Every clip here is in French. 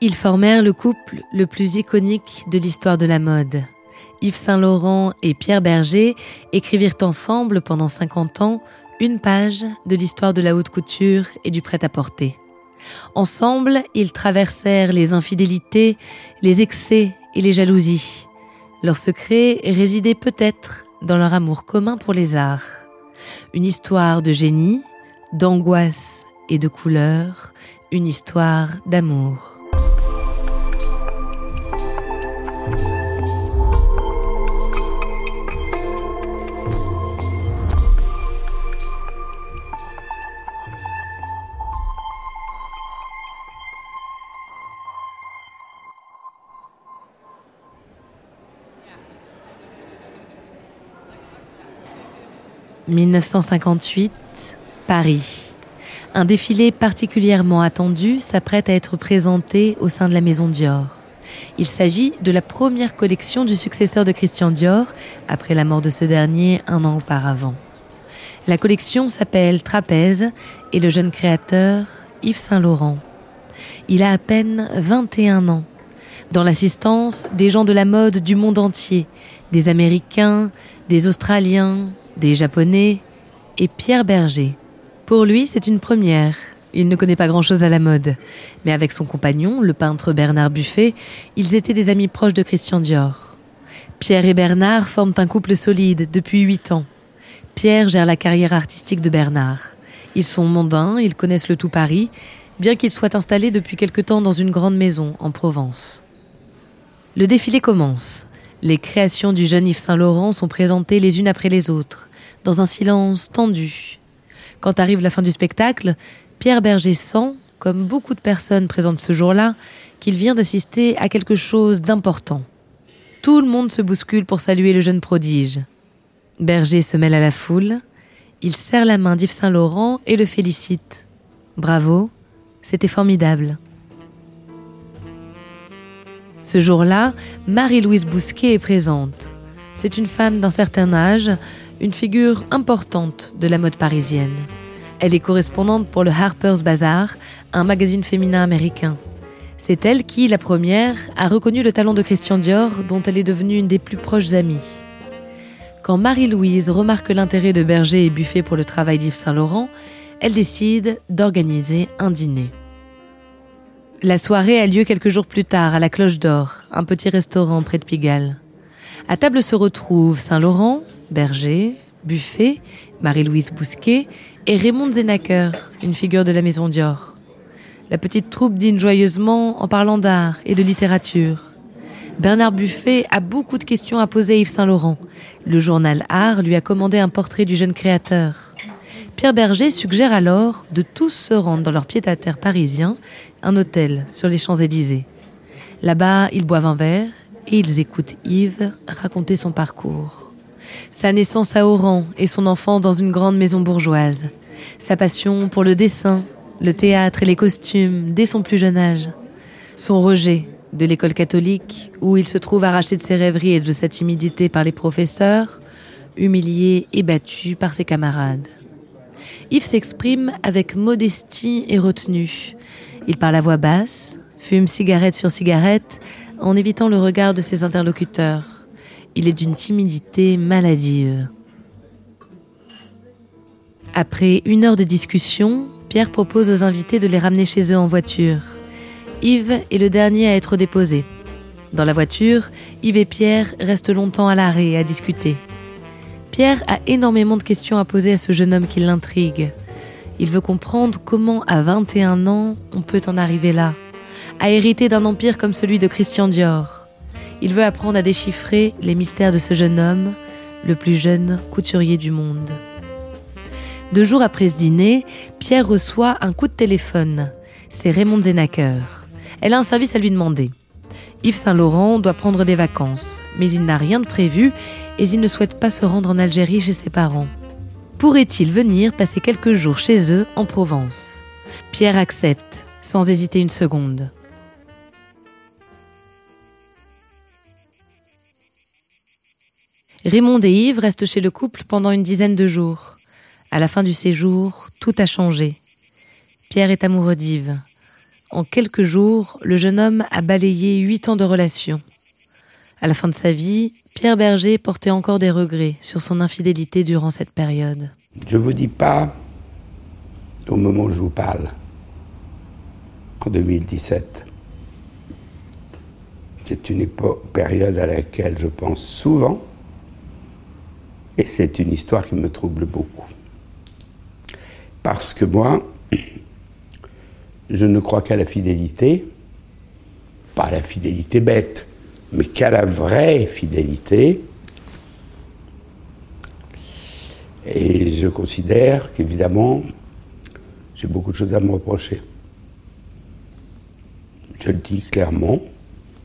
Ils formèrent le couple le plus iconique de l'histoire de la mode. Yves Saint-Laurent et Pierre Berger écrivirent ensemble pendant 50 ans une page de l'histoire de la haute couture et du prêt-à-porter. Ensemble, ils traversèrent les infidélités, les excès et les jalousies. Leur secret résidait peut-être dans leur amour commun pour les arts. Une histoire de génie, d'angoisse et de couleur, une histoire d'amour. 1958, Paris. Un défilé particulièrement attendu s'apprête à être présenté au sein de la maison Dior. Il s'agit de la première collection du successeur de Christian Dior, après la mort de ce dernier un an auparavant. La collection s'appelle Trapèze et le jeune créateur Yves Saint-Laurent. Il a à peine 21 ans. Dans l'assistance des gens de la mode du monde entier, des Américains, des Australiens, des Japonais et Pierre Berger. Pour lui, c'est une première. Il ne connaît pas grand-chose à la mode. Mais avec son compagnon, le peintre Bernard Buffet, ils étaient des amis proches de Christian Dior. Pierre et Bernard forment un couple solide depuis huit ans. Pierre gère la carrière artistique de Bernard. Ils sont mondains, ils connaissent le tout Paris, bien qu'ils soient installés depuis quelque temps dans une grande maison en Provence. Le défilé commence. Les créations du jeune Yves Saint-Laurent sont présentées les unes après les autres dans un silence tendu. Quand arrive la fin du spectacle, Pierre Berger sent, comme beaucoup de personnes présentes ce jour-là, qu'il vient d'assister à quelque chose d'important. Tout le monde se bouscule pour saluer le jeune prodige. Berger se mêle à la foule, il serre la main d'Yves Saint-Laurent et le félicite. Bravo, c'était formidable. Ce jour-là, Marie-Louise Bousquet est présente. C'est une femme d'un certain âge, une figure importante de la mode parisienne. Elle est correspondante pour le Harper's Bazaar, un magazine féminin américain. C'est elle qui, la première, a reconnu le talent de Christian Dior, dont elle est devenue une des plus proches amies. Quand Marie-Louise remarque l'intérêt de Berger et Buffet pour le travail d'Yves Saint-Laurent, elle décide d'organiser un dîner. La soirée a lieu quelques jours plus tard à la Cloche d'Or, un petit restaurant près de Pigalle. À table se retrouvent Saint-Laurent, Berger, Buffet, Marie-Louise Bousquet et Raymond Zenacker, une figure de la maison Dior. La petite troupe dîne joyeusement en parlant d'art et de littérature. Bernard Buffet a beaucoup de questions à poser à Yves Saint-Laurent. Le journal Art lui a commandé un portrait du jeune créateur. Pierre Berger suggère alors de tous se rendre dans leur pied-à-terre parisien, un hôtel sur les Champs-Élysées. Là-bas, ils boivent un verre ils écoutent Yves raconter son parcours. Sa naissance à Oran et son enfance dans une grande maison bourgeoise. Sa passion pour le dessin, le théâtre et les costumes dès son plus jeune âge. Son rejet de l'école catholique où il se trouve arraché de ses rêveries et de sa timidité par les professeurs, humilié et battu par ses camarades. Yves s'exprime avec modestie et retenue. Il parle à voix basse, fume cigarette sur cigarette, en évitant le regard de ses interlocuteurs. Il est d'une timidité maladive. Après une heure de discussion, Pierre propose aux invités de les ramener chez eux en voiture. Yves est le dernier à être déposé. Dans la voiture, Yves et Pierre restent longtemps à l'arrêt à discuter. Pierre a énormément de questions à poser à ce jeune homme qui l'intrigue. Il veut comprendre comment, à 21 ans, on peut en arriver là a hérité d'un empire comme celui de Christian Dior. Il veut apprendre à déchiffrer les mystères de ce jeune homme, le plus jeune couturier du monde. Deux jours après ce dîner, Pierre reçoit un coup de téléphone. C'est Raymond Zenacker. Elle a un service à lui demander. Yves Saint-Laurent doit prendre des vacances, mais il n'a rien de prévu et il ne souhaite pas se rendre en Algérie chez ses parents. Pourrait-il venir passer quelques jours chez eux en Provence? Pierre accepte, sans hésiter une seconde. Raymond et Yves restent chez le couple pendant une dizaine de jours. À la fin du séjour, tout a changé. Pierre est amoureux d'Yves. en quelques jours, le jeune homme a balayé huit ans de relation. À la fin de sa vie, Pierre Berger portait encore des regrets sur son infidélité durant cette période. Je ne vous dis pas, au moment où je vous parle, en 2017, c'est une période à laquelle je pense souvent, et c'est une histoire qui me trouble beaucoup. Parce que moi, je ne crois qu'à la fidélité, pas à la fidélité bête, mais qu'à la vraie fidélité. Et je considère qu'évidemment, j'ai beaucoup de choses à me reprocher. Je le dis clairement,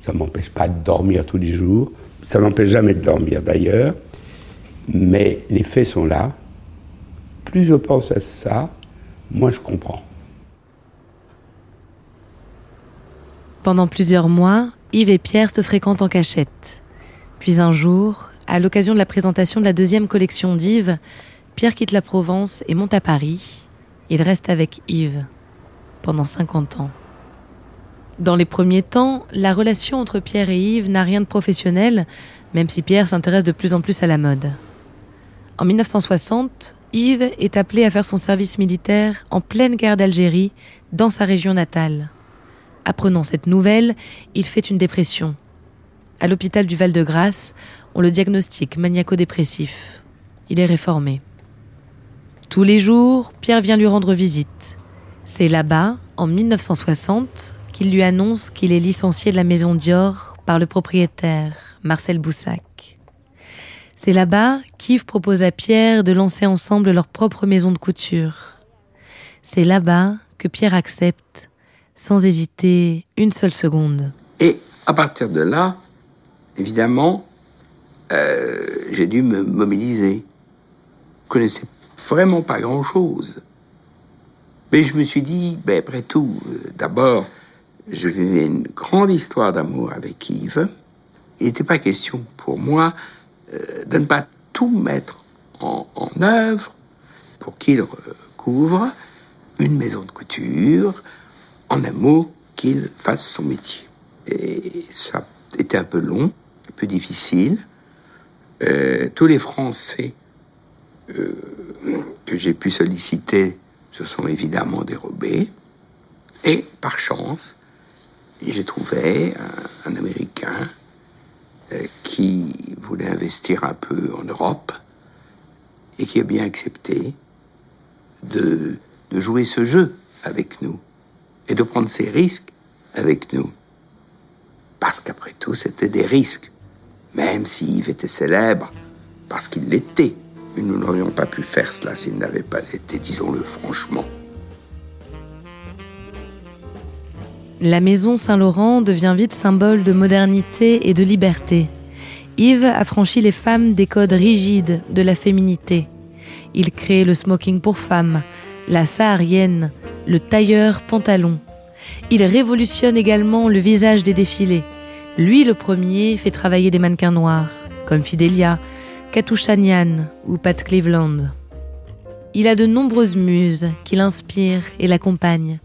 ça ne m'empêche pas de dormir tous les jours. Ça ne m'empêche jamais de dormir d'ailleurs. Mais les faits sont là. Plus je pense à ça, moins je comprends. Pendant plusieurs mois, Yves et Pierre se fréquentent en cachette. Puis un jour, à l'occasion de la présentation de la deuxième collection d'Yves, Pierre quitte la Provence et monte à Paris. Il reste avec Yves pendant 50 ans. Dans les premiers temps, la relation entre Pierre et Yves n'a rien de professionnel, même si Pierre s'intéresse de plus en plus à la mode. En 1960, Yves est appelé à faire son service militaire en pleine guerre d'Algérie, dans sa région natale. Apprenant cette nouvelle, il fait une dépression. À l'hôpital du Val-de-Grâce, on le diagnostique maniaco-dépressif. Il est réformé. Tous les jours, Pierre vient lui rendre visite. C'est là-bas, en 1960, qu'il lui annonce qu'il est licencié de la maison Dior par le propriétaire, Marcel Boussac. C'est là-bas qu'Yves propose à Pierre de lancer ensemble leur propre maison de couture. C'est là-bas que Pierre accepte, sans hésiter une seule seconde. Et à partir de là, évidemment, euh, j'ai dû me mobiliser. Je connaissais vraiment pas grand-chose. Mais je me suis dit, ben, après tout, euh, d'abord, je vivais une grande histoire d'amour avec Yves. Il n'était pas question pour moi de ne pas tout mettre en, œuvre pour qu'il recouvre une maison de couture, en un mot, qu'il fasse son métier. Et ça était un peu long, un peu difficile. Euh, tous les Français euh, que j'ai pu solliciter se sont évidemment dérobés. Et par chance, j'ai trouvé un, Américain euh, qui voulait investir un peu en Europe et qui a bien accepté de, de jouer ce jeu avec nous et de prendre ses risques avec nous. Parce qu'après tout, c'était des risques. Même si Yves était célèbre, parce qu'il l'était. Nous n'aurions pas pu faire cela s'il n'avait pas été, disons-le franchement. La maison Saint-Laurent devient vite symbole de modernité et de liberté. Yves a franchi les femmes des codes rigides de la féminité. Il crée le smoking pour femmes, la saharienne, le tailleur pantalon. Il révolutionne également le visage des défilés. Lui, le premier, fait travailler des mannequins noirs, comme Fidelia, Katusha ou Pat Cleveland. Il a de nombreuses muses qui l'inspirent et l'accompagnent.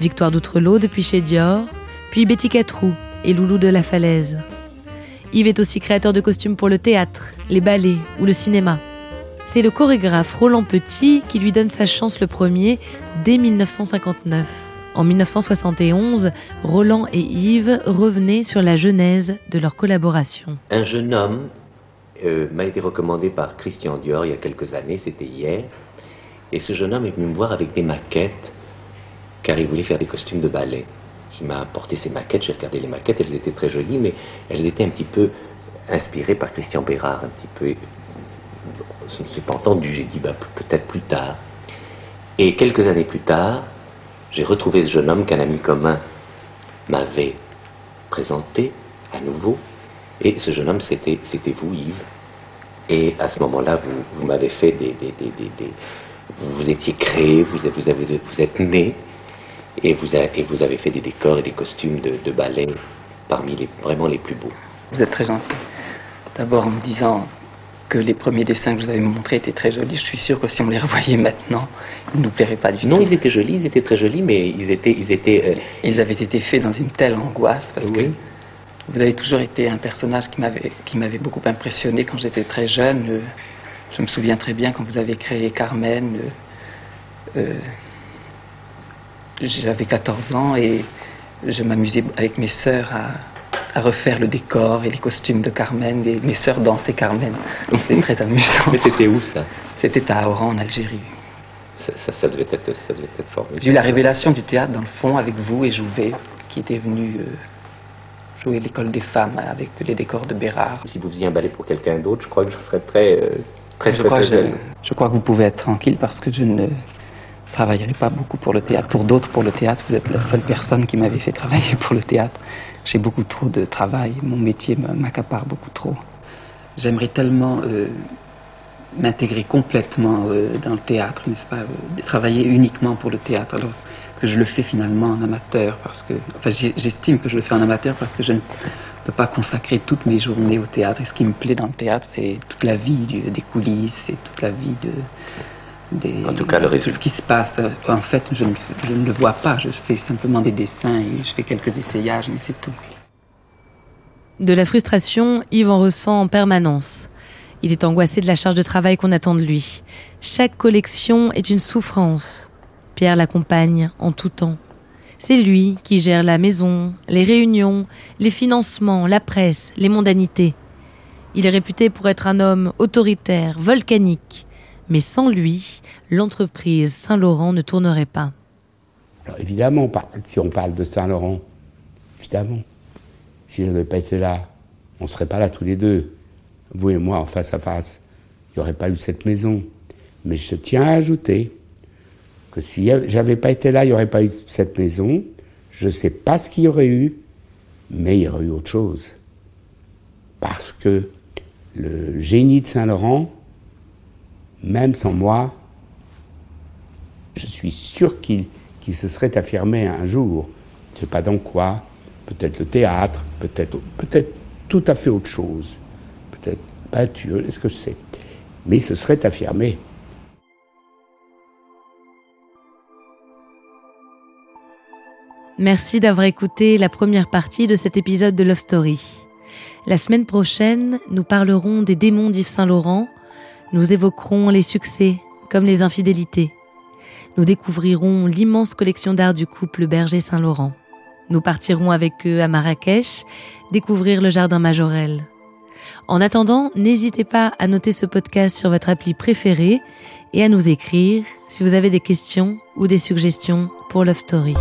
Victoire d'Outrelot depuis chez Dior, puis Betty Catrou et Loulou de la Falaise. Yves est aussi créateur de costumes pour le théâtre, les ballets ou le cinéma. C'est le chorégraphe Roland Petit qui lui donne sa chance le premier dès 1959. En 1971, Roland et Yves revenaient sur la genèse de leur collaboration. Un jeune homme euh, m'a été recommandé par Christian Dior il y a quelques années, c'était hier, et ce jeune homme est venu me voir avec des maquettes car il voulait faire des costumes de ballet. Il m'a apporté ses maquettes, j'ai regardé les maquettes, elles étaient très jolies, mais elles étaient un petit peu inspirées par Christian Bérard, un petit peu. Je ne suis pas entendu, j'ai dit bah, peut-être plus tard. Et quelques années plus tard, j'ai retrouvé ce jeune homme qu'un ami commun m'avait présenté à nouveau. Et ce jeune homme, c'était, vous, Yves. Et à ce moment-là, vous, m'avez fait des, Vous étiez créé, vous, vous êtes né et vous, avez, vous avez fait des décors et des costumes de, ballet parmi les, vraiment les plus beaux. Vous êtes très gentil. D'abord en me disant que les premiers dessins que vous avez montrés étaient très jolis. Je suis sûr que si on les revoyait maintenant, ils ne nous plairaient pas du non, tout. Non, ils étaient jolis, ils étaient très jolis, mais ils étaient... Ils, étaient, euh, ils avaient été faits dans une telle angoisse, parce que vous avez toujours été un personnage qui m'avait beaucoup impressionné quand j'étais très jeune. Euh, je me souviens très bien quand vous avez créé Carmen. Euh, euh J'avais 14 ans et je m'amusais avec mes sœurs à, à refaire le décor et les costumes de Carmen. Et mes sœurs dansaient Carmen. C'était très amusant. Mais c'était où ça? C'était à Oran, en Algérie. Ça, ça, devait être, ça devait être formidable. J'ai eu la révélation du théâtre dans le fond avec vous et Jouvet, qui était venu euh, jouer l'école des femmes avec les décors de Bérard. Si vous faisiez un ballet pour quelqu'un d'autre, je crois que je serais très, euh, très, je très, crois très je, je, crois que vous pouvez être tranquille parce que je ne travaillerai pas beaucoup pour le théâtre. Pour d'autres, pour le théâtre, vous êtes la seule personne qui m'avait fait travailler pour le théâtre. J'ai beaucoup trop de travail, mon métier m'accapare beaucoup trop. J'aimerais tellement euh, m'intégrer complètement euh, dans le théâtre, n'est-ce pas, euh, travailler uniquement pour le théâtre, alors que je le fais finalement en amateur, parce que, enfin, j'estime que je le fais en amateur parce que je ne peux pas consacrer toutes mes journées au théâtre. Et ce qui me plaît dans le théâtre, c'est toute la vie des coulisses, et toute la vie de, en tout cas, le résultat. Ce qui se passe, en fait, je ne, je ne, le vois pas. Je fais simplement des dessins et je fais quelques essayages, mais c'est tout. De la frustration, Yves en ressent en permanence. Il est angoissé de la charge de travail qu'on attend de lui. Chaque collection est une souffrance. Pierre l'accompagne en tout temps. C'est lui qui gère la maison, les réunions, les financements, la presse, les mondanités. Il est réputé pour être un homme autoritaire, volcanique. Mais sans lui, l'entreprise Saint-Laurent ne tournerait pas. Alors évidemment, si on parle de Saint-Laurent, évidemment, si je n'avais pas été là, on ne serait pas là tous les deux, vous et moi en face à face. Il n'y aurait pas eu cette maison. Mais je tiens à ajouter que si j'avais pas été là, il n'y aurait pas eu cette maison. Je ne sais pas ce qu'il y aurait eu, mais il y aurait eu autre chose. Parce que le génie de Saint-Laurent, même sans moi, je suis sûr qu'il se serait affirmé un jour. Je ne sais pas dans quoi, peut-être le théâtre, peut-être peut tout à fait autre chose, peut-être peinture, est-ce que je sais. Mais il se serait affirmé. Merci d'avoir écouté la première partie de cet épisode de Love Story. La semaine prochaine, nous parlerons des démons d'Yves Saint-Laurent nous évoquerons les succès comme les infidélités. Nous découvrirons l'immense collection d'art du couple Berger-Saint-Laurent. Nous partirons avec eux à Marrakech, découvrir le jardin Majorel. En attendant, n'hésitez pas à noter ce podcast sur votre appli préférée et à nous écrire si vous avez des questions ou des suggestions pour Love Story.